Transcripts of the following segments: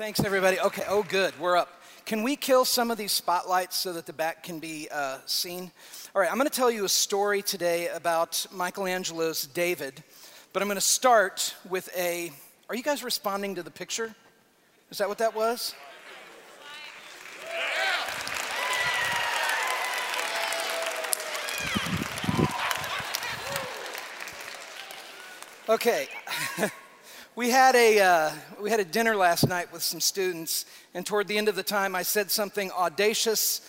Thanks, everybody. Okay, oh, good, we're up. Can we kill some of these spotlights so that the back can be uh, seen? All right, I'm going to tell you a story today about Michelangelo's David, but I'm going to start with a. Are you guys responding to the picture? Is that what that was? Okay. we had a uh, we had a dinner last night with some students, and toward the end of the time, I said something audacious,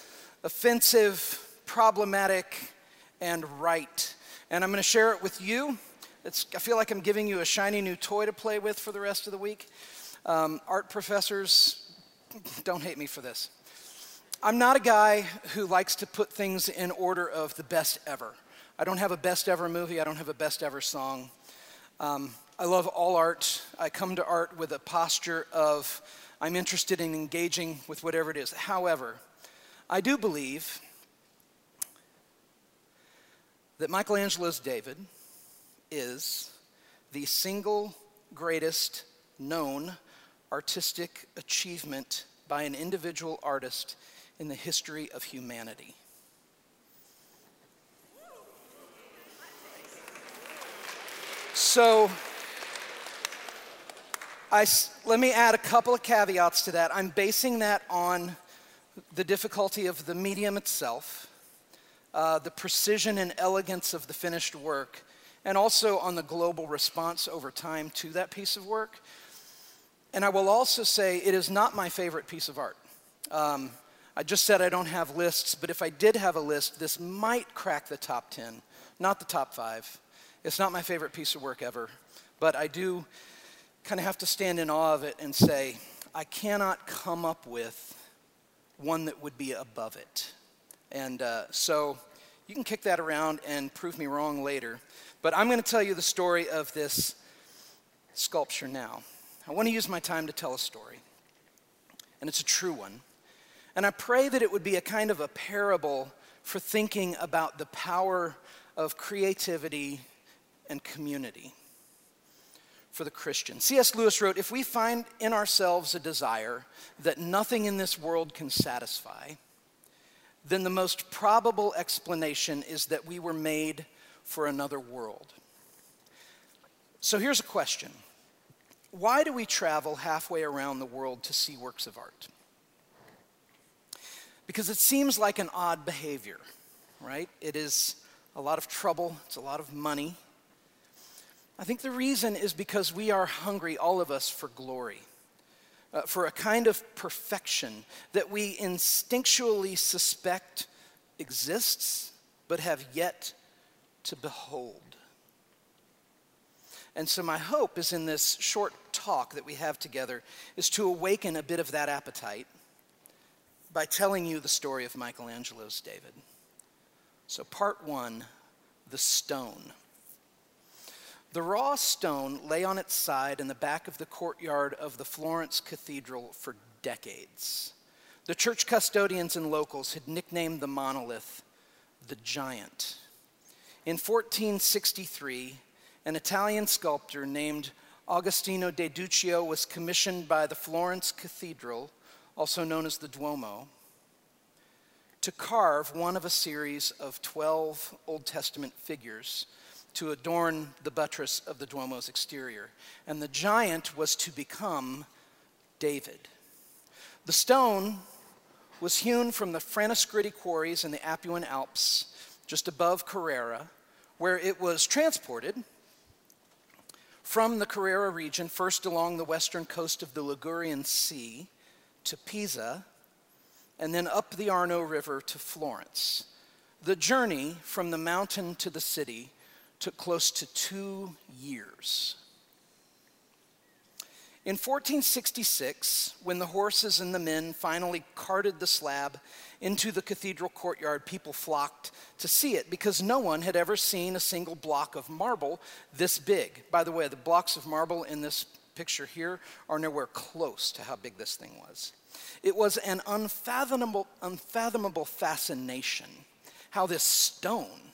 offensive, problematic, and right. And I'm going to share it with you. It's, I feel like I'm giving you a shiny new toy to play with for the rest of the week. Um, art professors, don't hate me for this. I'm not a guy who likes to put things in order of the best ever. I don't have a best ever movie. I don't have a best ever song. Um, I love all art. I come to art with a posture of I'm interested in engaging with whatever it is. However, I do believe that Michelangelo's David is the single greatest known artistic achievement by an individual artist in the history of humanity. So, I, let me add a couple of caveats to that. I'm basing that on the difficulty of the medium itself, uh, the precision and elegance of the finished work, and also on the global response over time to that piece of work. And I will also say it is not my favorite piece of art. Um, I just said I don't have lists, but if I did have a list, this might crack the top 10, not the top five. It's not my favorite piece of work ever, but I do kind of have to stand in awe of it and say, I cannot come up with one that would be above it. And uh, so you can kick that around and prove me wrong later. But I'm going to tell you the story of this sculpture now. I want to use my time to tell a story, and it's a true one. And I pray that it would be a kind of a parable for thinking about the power of creativity and community for the Christian. C.S. Lewis wrote If we find in ourselves a desire that nothing in this world can satisfy, then the most probable explanation is that we were made for another world. So here's a question Why do we travel halfway around the world to see works of art? Because it seems like an odd behavior, right? It is a lot of trouble, it's a lot of money, I think the reason is because we are hungry, all of us, for glory, uh, for a kind of perfection that we instinctually suspect exists, but have yet to behold. And so, my hope is in this short talk that we have together is to awaken a bit of that appetite by telling you the story of Michelangelo's David. So, part one the stone. The raw stone lay on its side in the back of the courtyard of the Florence Cathedral for decades. The church custodians and locals had nicknamed the monolith the Giant. In 1463, an Italian sculptor named Agostino di Duccio was commissioned by the Florence Cathedral, also known as the Duomo, to carve one of a series of 12 Old Testament figures to adorn the buttress of the Duomo's exterior. And the giant was to become David. The stone was hewn from the Fantiscritti quarries in the Apuan Alps, just above Carrara, where it was transported from the Carrara region, first along the western coast of the Ligurian Sea to Pisa, and then up the Arno River to Florence. The journey from the mountain to the city took close to two years. In 1466, when the horses and the men finally carted the slab into the cathedral courtyard, people flocked to see it because no one had ever seen a single block of marble this big. By the way, the blocks of marble in this picture here are nowhere close to how big this thing was. It was an unfathomable, unfathomable fascination how this stone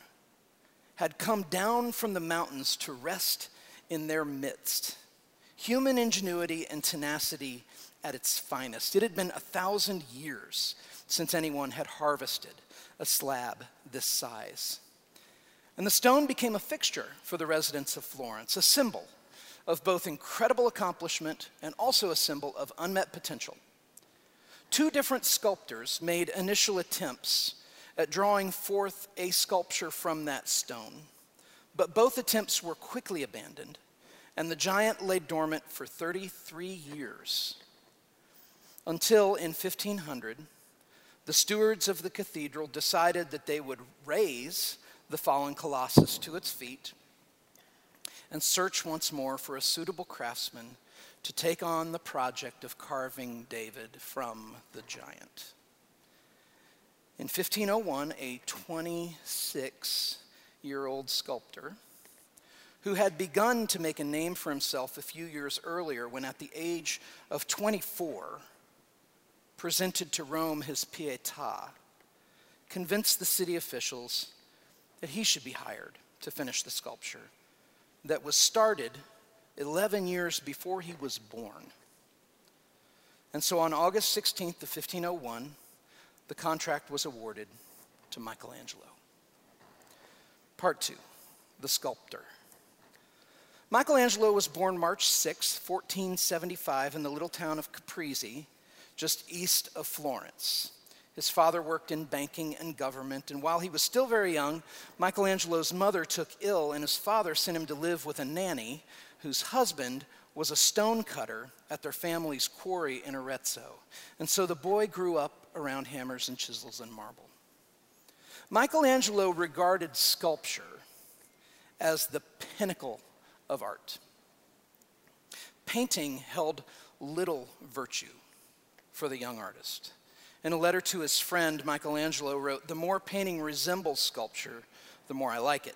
had come down from the mountains to rest in their midst. human ingenuity and tenacity at its finest. It had been a thousand years since anyone had harvested a slab this size. And the stone became a fixture for the residents of Florence, a symbol of both incredible accomplishment and also a symbol of unmet potential. Two different sculptors made initial attempts at drawing forth a sculpture from that stone, but both attempts were quickly abandoned, and the giant lay dormant for 33 years until in 1500 the stewards of the cathedral decided that they would raise the fallen colossus to its feet and search once more for a suitable craftsman to take on the project of carving David from the giant. In 1501, a 26 year old sculptor who had begun to make a name for himself a few years earlier when, at the age of 24, presented to Rome his Pietà, convinced the city officials that he should be hired to finish the sculpture that was started 11 years before he was born. And so on August 16th of 1501, the contract was awarded to Michelangelo. Part two, the sculptor. Michelangelo was born March 6, 1475, in the little town of Caprese, just east of Florence. His father worked in banking and government, and while he was still very young, Michelangelo's mother took ill, and his father sent him to live with a nanny whose husband was a stone cutter at their family's quarry in Arezzo. And so the boy grew up around hammers and chisels and marble. Michelangelo regarded sculpture as the pinnacle of art. Painting held little virtue for the young artist. In a letter to his friend, Michelangelo wrote, The more painting resembles sculpture, the more I like it.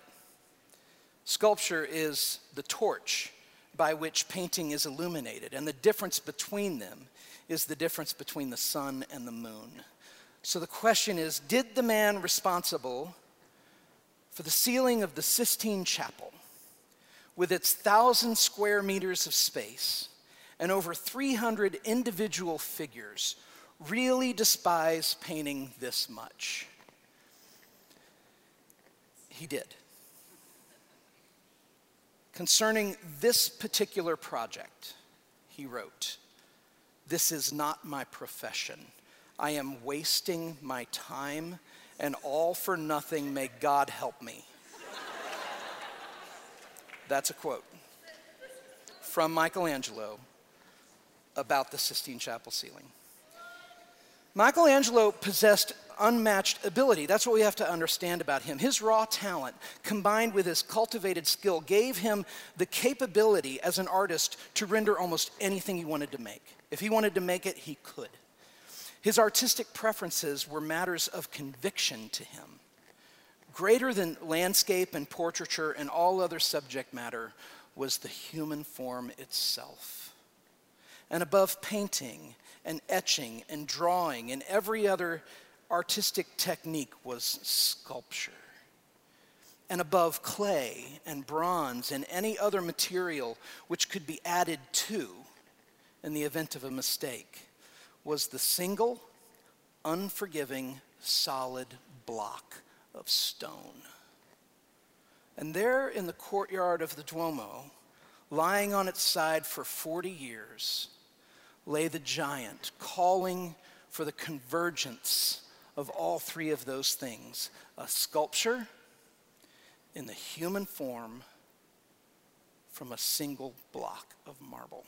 Sculpture is the torch by which painting is illuminated, and the difference between them is the difference between the sun and the moon. So the question is Did the man responsible for the ceiling of the Sistine Chapel, with its thousand square meters of space and over 300 individual figures, really despise painting this much? He did. Concerning this particular project, he wrote, This is not my profession. I am wasting my time, and all for nothing. May God help me. That's a quote from Michelangelo about the Sistine Chapel ceiling. Michelangelo possessed unmatched ability. That's what we have to understand about him. His raw talent, combined with his cultivated skill, gave him the capability as an artist to render almost anything he wanted to make. If he wanted to make it, he could. His artistic preferences were matters of conviction to him. Greater than landscape and portraiture and all other subject matter was the human form itself. And above painting and etching and drawing and every other artistic technique was sculpture. And above clay and bronze and any other material which could be added to in the event of a mistake was the single, unforgiving, solid block of stone. And there in the courtyard of the Duomo, lying on its side for 40 years, lay the giant calling for the convergence of all three of those things a sculpture in the human form from a single block of marble.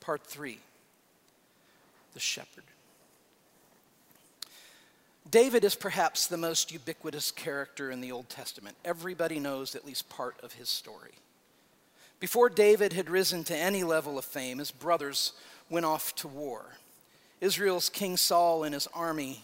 Part three the shepherd. David is perhaps the most ubiquitous character in the Old Testament. Everybody knows at least part of his story. Before David had risen to any level of fame, his brothers went off to war. Israel's King Saul and his army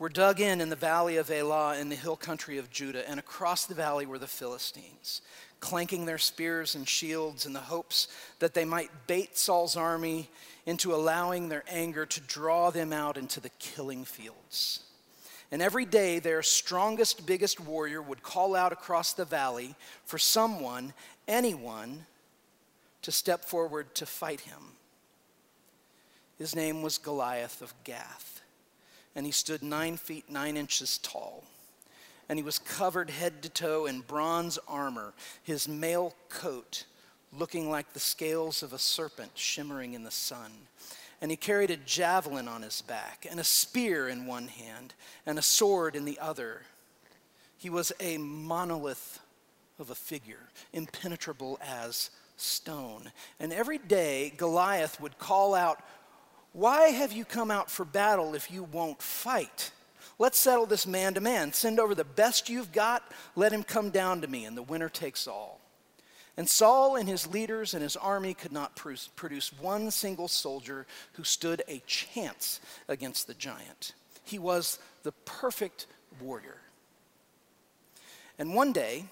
were dug in in the valley of Elah in the hill country of Judah, and across the valley were the Philistines, clanking their spears and shields in the hopes that they might bait Saul's army into allowing their anger to draw them out into the killing fields. And every day, their strongest, biggest warrior would call out across the valley for someone, anyone, to step forward to fight him. His name was Goliath of Gath, and he stood nine feet nine inches tall. And he was covered head to toe in bronze armor, his mail coat looking like the scales of a serpent shimmering in the sun. And he carried a javelin on his back, and a spear in one hand, and a sword in the other. He was a monolith of a figure, impenetrable as stone. And every day, Goliath would call out, Why have you come out for battle if you won't fight? Let's settle this man to man. Send over the best you've got, let him come down to me, and the winner takes all. And Saul and his leaders and his army could not produce one single soldier who stood a chance against the giant. He was the perfect warrior. And one day,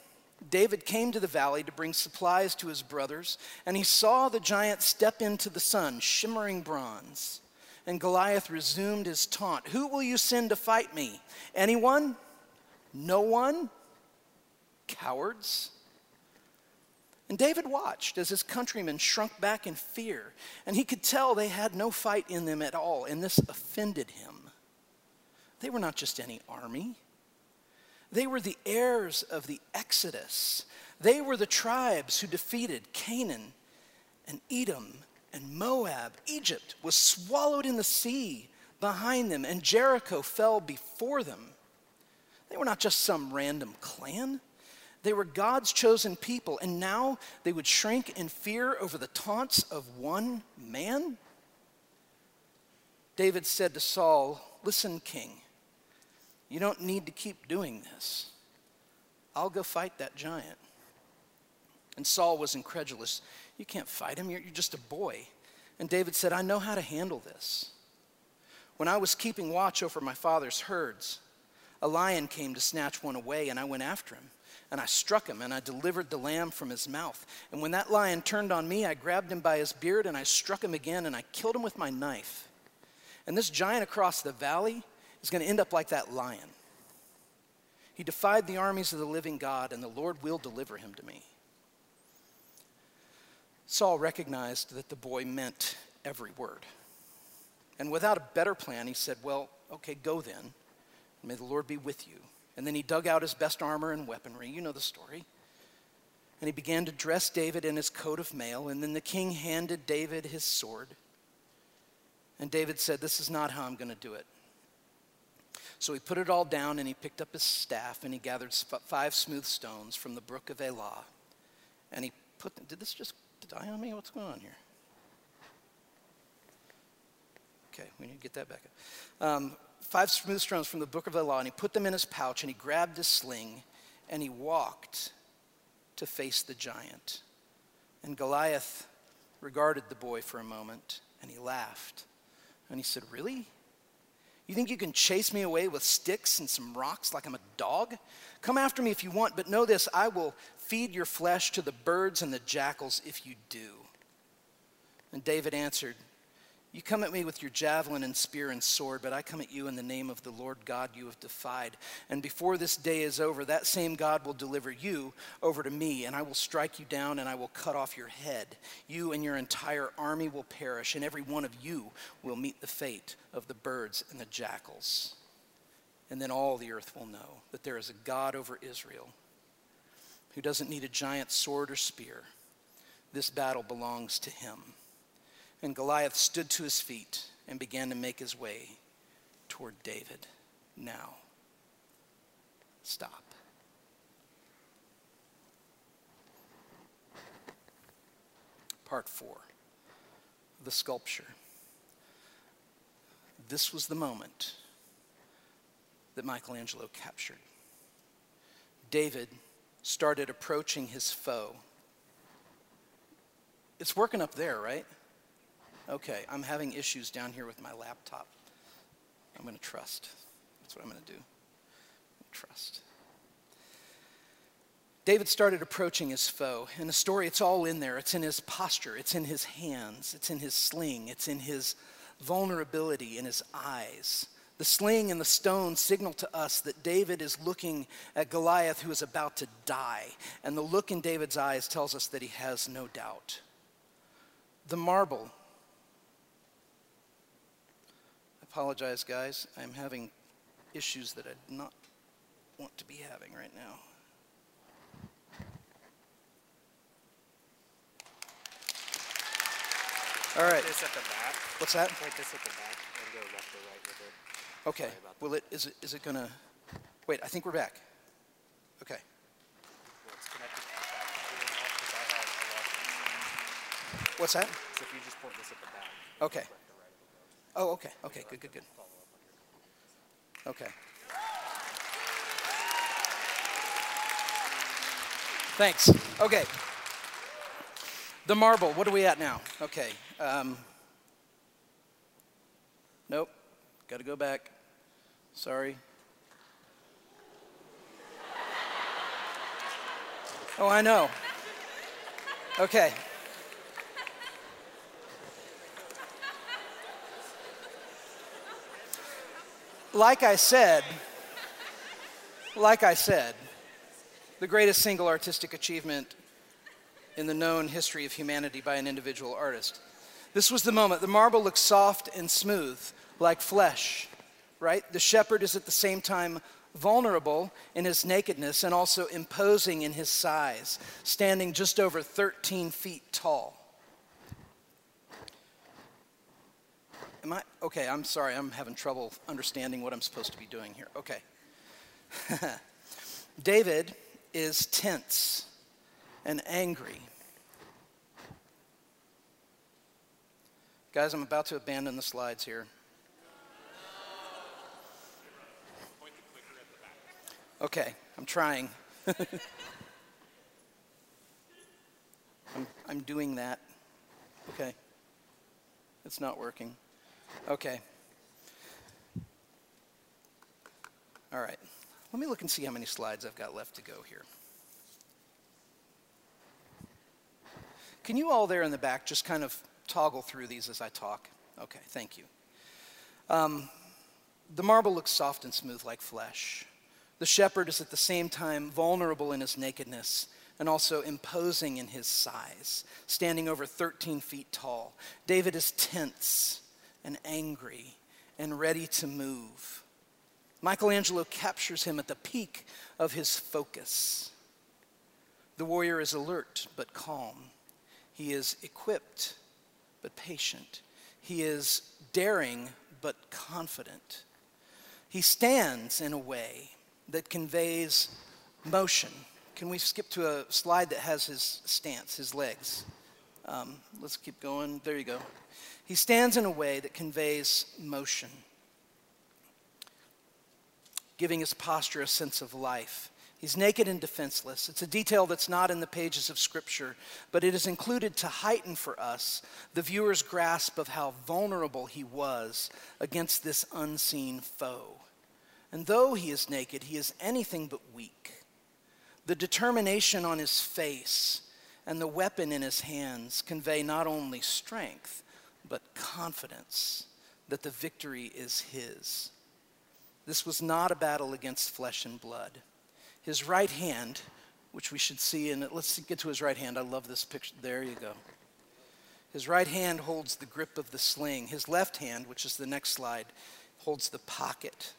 David came to the valley to bring supplies to his brothers, and he saw the giant step into the sun, shimmering bronze. And Goliath resumed his taunt Who will you send to fight me? Anyone? No one? Cowards? And David watched as his countrymen shrunk back in fear, and he could tell they had no fight in them at all, and this offended him. They were not just any army, they were the heirs of the Exodus. They were the tribes who defeated Canaan and Edom and Moab. Egypt was swallowed in the sea behind them, and Jericho fell before them. They were not just some random clan. They were God's chosen people, and now they would shrink in fear over the taunts of one man? David said to Saul, Listen, king, you don't need to keep doing this. I'll go fight that giant. And Saul was incredulous. You can't fight him, you're, you're just a boy. And David said, I know how to handle this. When I was keeping watch over my father's herds, a lion came to snatch one away, and I went after him. And I struck him, and I delivered the lamb from his mouth. And when that lion turned on me, I grabbed him by his beard, and I struck him again, and I killed him with my knife. And this giant across the valley is going to end up like that lion. He defied the armies of the living God, and the Lord will deliver him to me. Saul recognized that the boy meant every word. And without a better plan, he said, Well, okay, go then. May the Lord be with you. And then he dug out his best armor and weaponry. You know the story. And he began to dress David in his coat of mail. And then the king handed David his sword. And David said, This is not how I'm going to do it. So he put it all down and he picked up his staff and he gathered five smooth stones from the brook of Elah. And he put them, did this just die on me? What's going on here? Okay, we need to get that back up. Um, five smooth stones from the book of Elah, and he put them in his pouch, and he grabbed his sling, and he walked to face the giant. And Goliath regarded the boy for a moment, and he laughed. And he said, Really? You think you can chase me away with sticks and some rocks like I'm a dog? Come after me if you want, but know this I will feed your flesh to the birds and the jackals if you do. And David answered, you come at me with your javelin and spear and sword, but I come at you in the name of the Lord God you have defied. And before this day is over, that same God will deliver you over to me, and I will strike you down and I will cut off your head. You and your entire army will perish, and every one of you will meet the fate of the birds and the jackals. And then all the earth will know that there is a God over Israel who doesn't need a giant sword or spear. This battle belongs to him. And Goliath stood to his feet and began to make his way toward David. Now, stop. Part four the sculpture. This was the moment that Michelangelo captured. David started approaching his foe. It's working up there, right? Okay, I'm having issues down here with my laptop. I'm going to trust. That's what I'm going to do. Trust. David started approaching his foe. In the story, it's all in there. It's in his posture, it's in his hands, it's in his sling, it's in his vulnerability in his eyes. The sling and the stone signal to us that David is looking at Goliath who is about to die. And the look in David's eyes tells us that he has no doubt. The marble. I apologize, guys. I'm having issues that I do not want to be having right now. All right. This at the back. What's that? Point this at the back and go left or right with it. Okay. Will it is it is it gonna wait, I think we're back. Okay. Well, it's connected to the back computer now because I have a lot of What's that? So if you just point this at the back, Okay. left or right, it'll go. Oh, okay. Okay, good, good, good. Okay. Thanks. Okay. The marble, what are we at now? Okay. Um, nope. Got to go back. Sorry. Oh, I know. Okay. Like I said, like I said, the greatest single artistic achievement in the known history of humanity by an individual artist. This was the moment. The marble looks soft and smooth, like flesh, right? The shepherd is at the same time vulnerable in his nakedness and also imposing in his size, standing just over 13 feet tall. Am I? Okay, I'm sorry, I'm having trouble understanding what I'm supposed to be doing here. Okay. David is tense and angry. Guys, I'm about to abandon the slides here. Okay, I'm trying. I'm, I'm doing that. Okay. It's not working. Okay. All right. Let me look and see how many slides I've got left to go here. Can you all there in the back just kind of toggle through these as I talk? Okay, thank you. Um, the marble looks soft and smooth like flesh. The shepherd is at the same time vulnerable in his nakedness and also imposing in his size, standing over 13 feet tall. David is tense and angry and ready to move. Michelangelo captures him at the peak of his focus. The warrior is alert but calm. He is equipped but patient. He is daring but confident. He stands in a way that conveys motion. Can we skip to a slide that has his stance, his legs? Um, let's keep going. There you go. He stands in a way that conveys motion, giving his posture a sense of life. He's naked and defenseless. It's a detail that's not in the pages of Scripture, but it is included to heighten for us the viewer's grasp of how vulnerable he was against this unseen foe. And though he is naked, he is anything but weak. The determination on his face and the weapon in his hands convey not only strength, but confidence that the victory is his. This was not a battle against flesh and blood. His right hand, which we should see in it, let's get to his right hand. I love this picture. There you go. His right hand holds the grip of the sling. His left hand, which is the next slide, holds the pocket.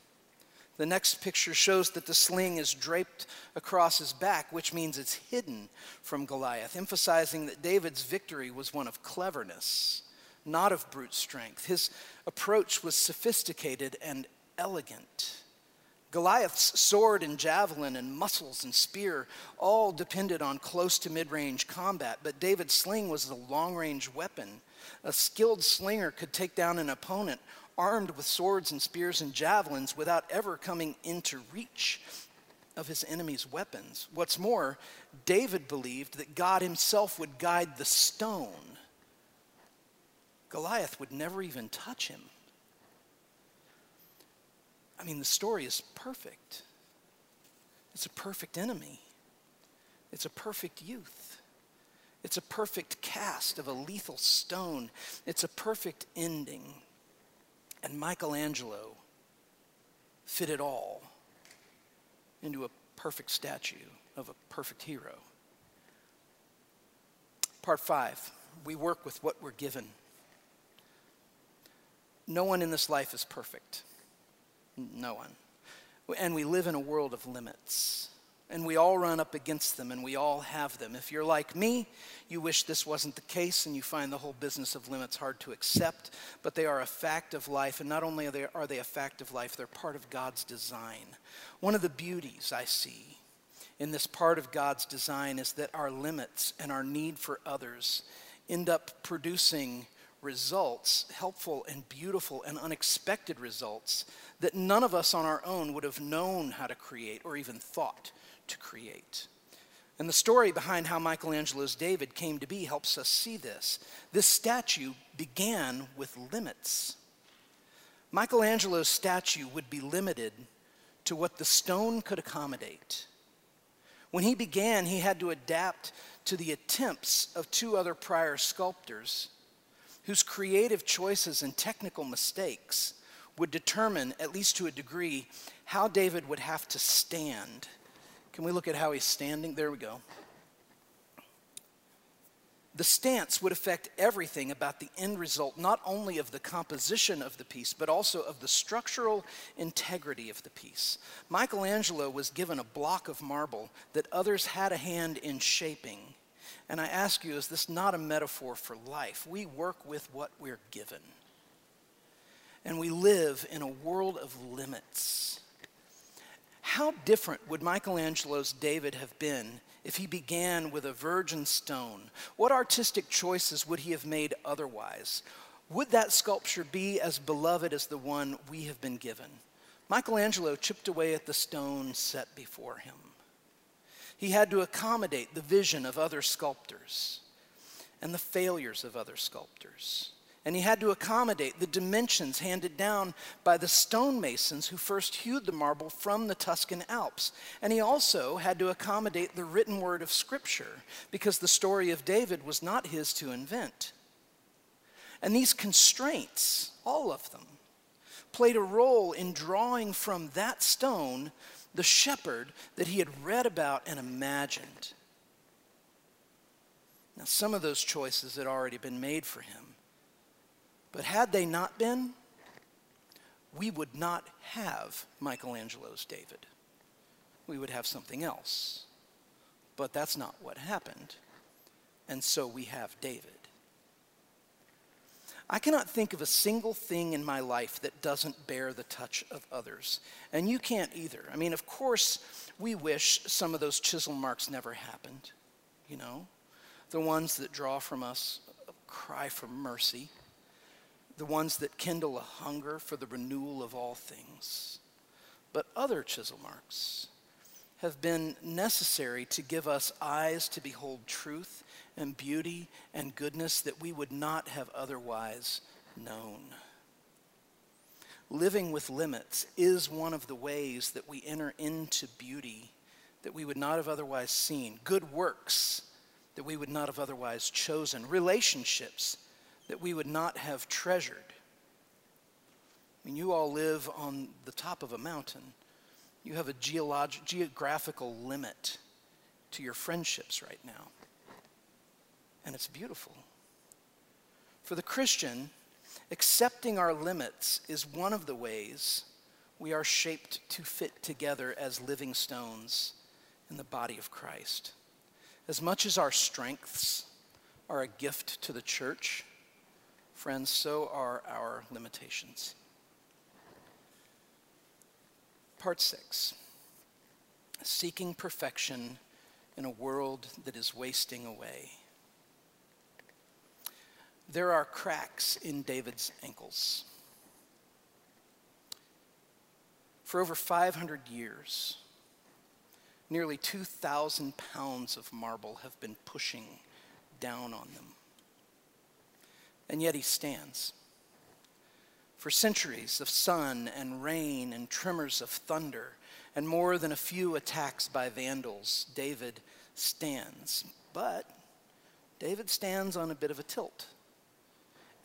The next picture shows that the sling is draped across his back, which means it's hidden from Goliath, emphasizing that David's victory was one of cleverness, not of brute strength. His approach was sophisticated and elegant. Goliath's sword and javelin and muscles and spear all depended on close to mid range combat, but David's sling was a long range weapon. A skilled slinger could take down an opponent armed with swords and spears and javelins without ever coming into reach of his enemy's weapons. What's more, David believed that God himself would guide the stone. Goliath would never even touch him. I mean, the story is perfect. It's a perfect enemy. It's a perfect youth. It's a perfect cast of a lethal stone. It's a perfect ending. And Michelangelo fit it all into a perfect statue of a perfect hero. Part five we work with what we're given. No one in this life is perfect. No one. And we live in a world of limits. And we all run up against them, and we all have them. If you're like me, you wish this wasn't the case, and you find the whole business of limits hard to accept, but they are a fact of life. And not only are they, are they a fact of life, they're part of God's design. One of the beauties I see in this part of God's design is that our limits and our need for others end up producing results, helpful and beautiful and unexpected results that none of us on our own would have known how to create or even thought to create. And the story behind how Michelangelo's David came to be helps us see this. This statue began with limits. Michelangelo's statue would be limited to what the stone could accommodate. When he began, he had to adapt to the attempts of two other prior sculptors whose creative choices and technical mistakes would determine, at least to a degree, how David would have to stand. Can we look at how he's standing? There we go. The stance would affect everything about the end result, not only of the composition of the piece, but also of the structural integrity of the piece. Michelangelo was given a block of marble that others had a hand in shaping. And I ask you, is this not a metaphor for life? We work with what we're given. And we live in a world of limits. How different would Michelangelo's David have been if he began with a virgin stone? What artistic choices would he have made otherwise? Would that sculpture be as beloved as the one we have been given? Michelangelo chipped away at the stone set before him. He had to accommodate the vision of other sculptors and the failures of other sculptors and he had to accommodate the dimensions handed down by the stonemasons who first hewed the marble from the Tuscan Alps. And he also had to accommodate the written word of Scripture because the story of David was not his to invent. And these constraints, all of them, played a role in drawing from that stone the shepherd that he had read about and imagined. Now, some of those choices had already been made for him. But had they not been, we would not have Michelangelo's David. We would have something else. But that's not what happened. And so we have David. I cannot think of a single thing in my life that doesn't bear the touch of others. And you can't either. I mean, of course, we wish some of those chisel marks never happened, you know, the ones that draw from us a cry for mercy the ones that kindle a hunger for the renewal of all things. But other chisel marks have been necessary to give us eyes to behold truth and beauty and goodness that we would not have otherwise known. Living with limits is one of the ways that we enter into beauty that we would not have otherwise seen, good works that we would not have otherwise chosen, relationships that we would not have treasured. I mean, you all live on the top of a mountain. You have a geolog- geographical limit to your friendships right now. And it's beautiful. For the Christian, accepting our limits is one of the ways we are shaped to fit together as living stones in the body of Christ. As much as our strengths are a gift to the church, Friends, so are our limitations. Part six Seeking perfection in a world that is wasting away. There are cracks in David's ankles. For over 500 years, nearly 2,000 pounds of marble have been pushing down on them and yet he stands. For centuries of sun and rain and tremors of thunder, and more than a few attacks by vandals, David stands. But David stands on a bit of a tilt,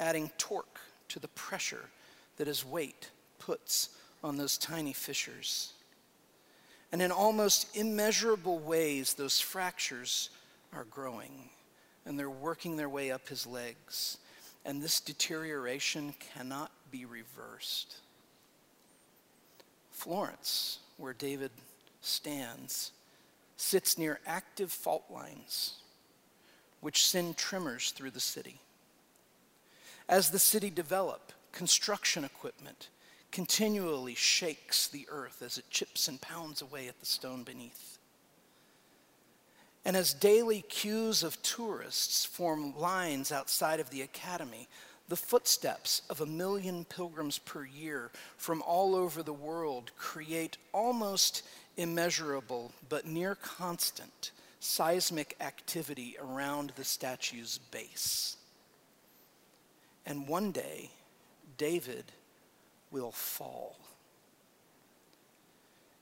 adding torque to the pressure that his weight puts on those tiny fissures. And in almost immeasurable ways, those fractures are growing and they're working their way up his legs. And this deterioration cannot be reversed. Florence, where David stands, sits near active fault lines, which send tremors through the city. As the city develop, construction equipment continually shakes the earth as it chips and pounds away at the stone beneath. And as daily queues of tourists form lines outside of the academy, the footsteps of a million pilgrims per year from all over the world create almost immeasurable but near constant seismic activity around the statue's base. And one day, David will fall.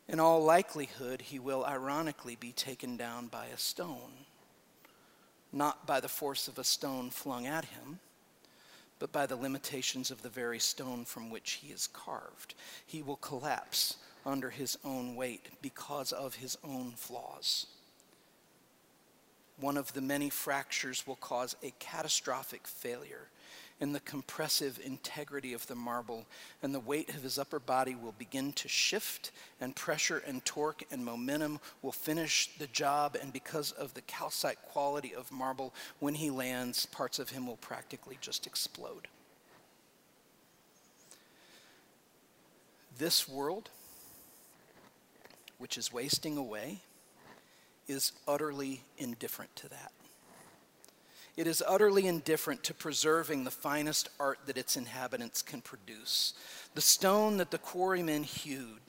In all likelihood, he will ironically be taken down by a stone, not by the force of a stone flung at him, but by the limitations of the very stone from which he is carved. He will collapse under his own weight because of his own flaws. One of the many fractures will cause a catastrophic failure in the compressive integrity of the marble, and the weight of his upper body will begin to shift, and pressure and torque and momentum will finish the job. And because of the calcite quality of marble, when he lands, parts of him will practically just explode. This world, which is wasting away, is utterly indifferent to that. It is utterly indifferent to preserving the finest art that its inhabitants can produce. The stone that the quarrymen hewed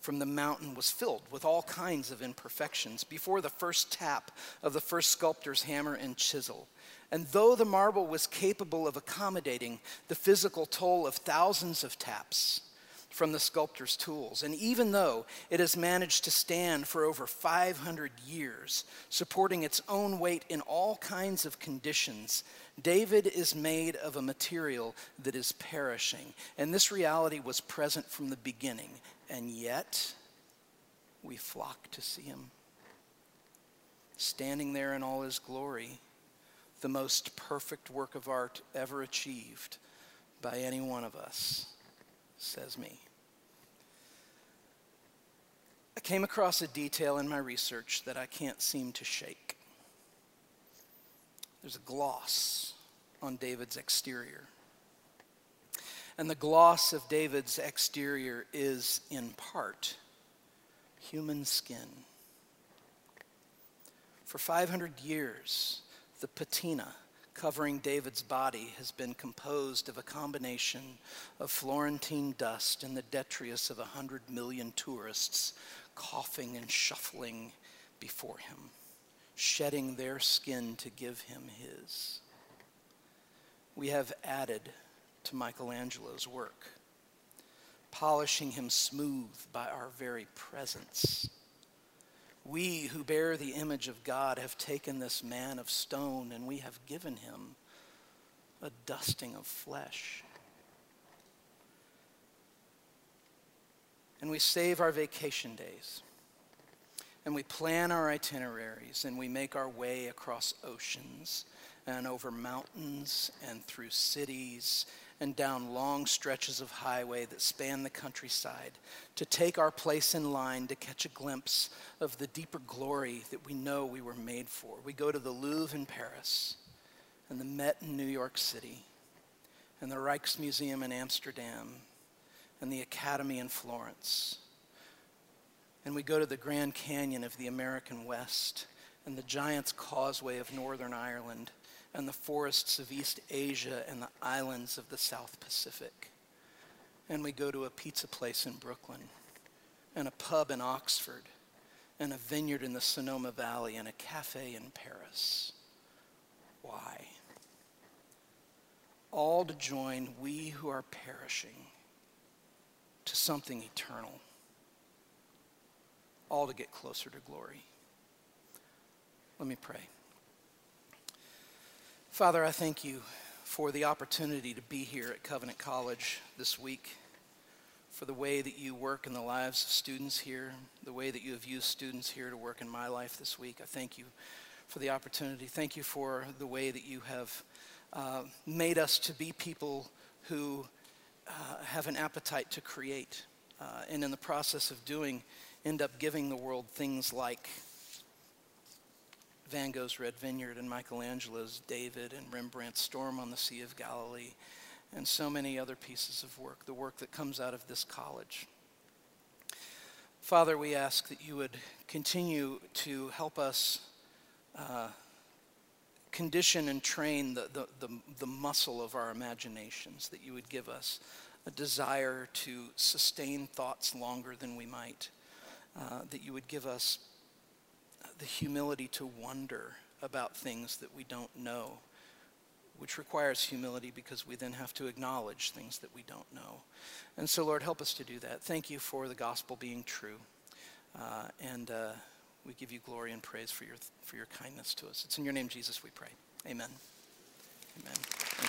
from the mountain was filled with all kinds of imperfections before the first tap of the first sculptor's hammer and chisel. And though the marble was capable of accommodating the physical toll of thousands of taps, from the sculptor's tools. And even though it has managed to stand for over 500 years, supporting its own weight in all kinds of conditions, David is made of a material that is perishing. And this reality was present from the beginning. And yet, we flock to see him. Standing there in all his glory, the most perfect work of art ever achieved by any one of us says me. I came across a detail in my research that I can't seem to shake. There's a gloss on David's exterior. And the gloss of David's exterior is, in part, human skin. For 500 years, the patina, covering David's body has been composed of a combination of Florentine dust and the detritus of a hundred million tourists coughing and shuffling before him, shedding their skin to give him his. We have added to Michelangelo's work, polishing him smooth by our very presence we who bear the image of God have taken this man of stone and we have given him a dusting of flesh. And we save our vacation days. And we plan our itineraries and we make our way across oceans and over mountains and through cities and down long stretches of highway that span the countryside to take our place in line to catch a glimpse of the deeper glory that we know we were made for. We go to the Louvre in Paris and the Met in New York City and the Rijksmuseum in Amsterdam and the Academy in Florence. And we go to the Grand Canyon of the American West and the Giant's Causeway of Northern Ireland and the forests of East Asia and the islands of the South Pacific. And we go to a pizza place in Brooklyn, and a pub in Oxford, and a vineyard in the Sonoma Valley, and a cafe in Paris. Why? All to join we who are perishing to something eternal. All to get closer to glory. Let me pray. Father, I thank you for the opportunity to be here at Covenant College this week, for the way that you work in the lives of students here, the way that you have used students here to work in my life this week. I thank you for the opportunity. Thank you for the way that you have uh, made us to be people who uh, have an appetite to create, uh, and in the process of doing, end up giving the world things like Van Gogh's Red Vineyard and Michelangelo's David and Rembrandt's Storm on the Sea of Galilee and so many other pieces of work, the work that comes out of this college. Father, we ask that you would continue to help us uh, condition and train the, the, the, the muscle of our imaginations, that you would give us a desire to sustain thoughts longer than we might, uh, that you would give us the humility to wonder about things that we don't know, which requires humility because we then have to acknowledge things that we don't know. And so, Lord, help us to do that. Thank you for the gospel being true. Uh, and uh, we give you glory and praise for your, for your kindness to us. It's in your name, Jesus, we pray. Amen. Amen.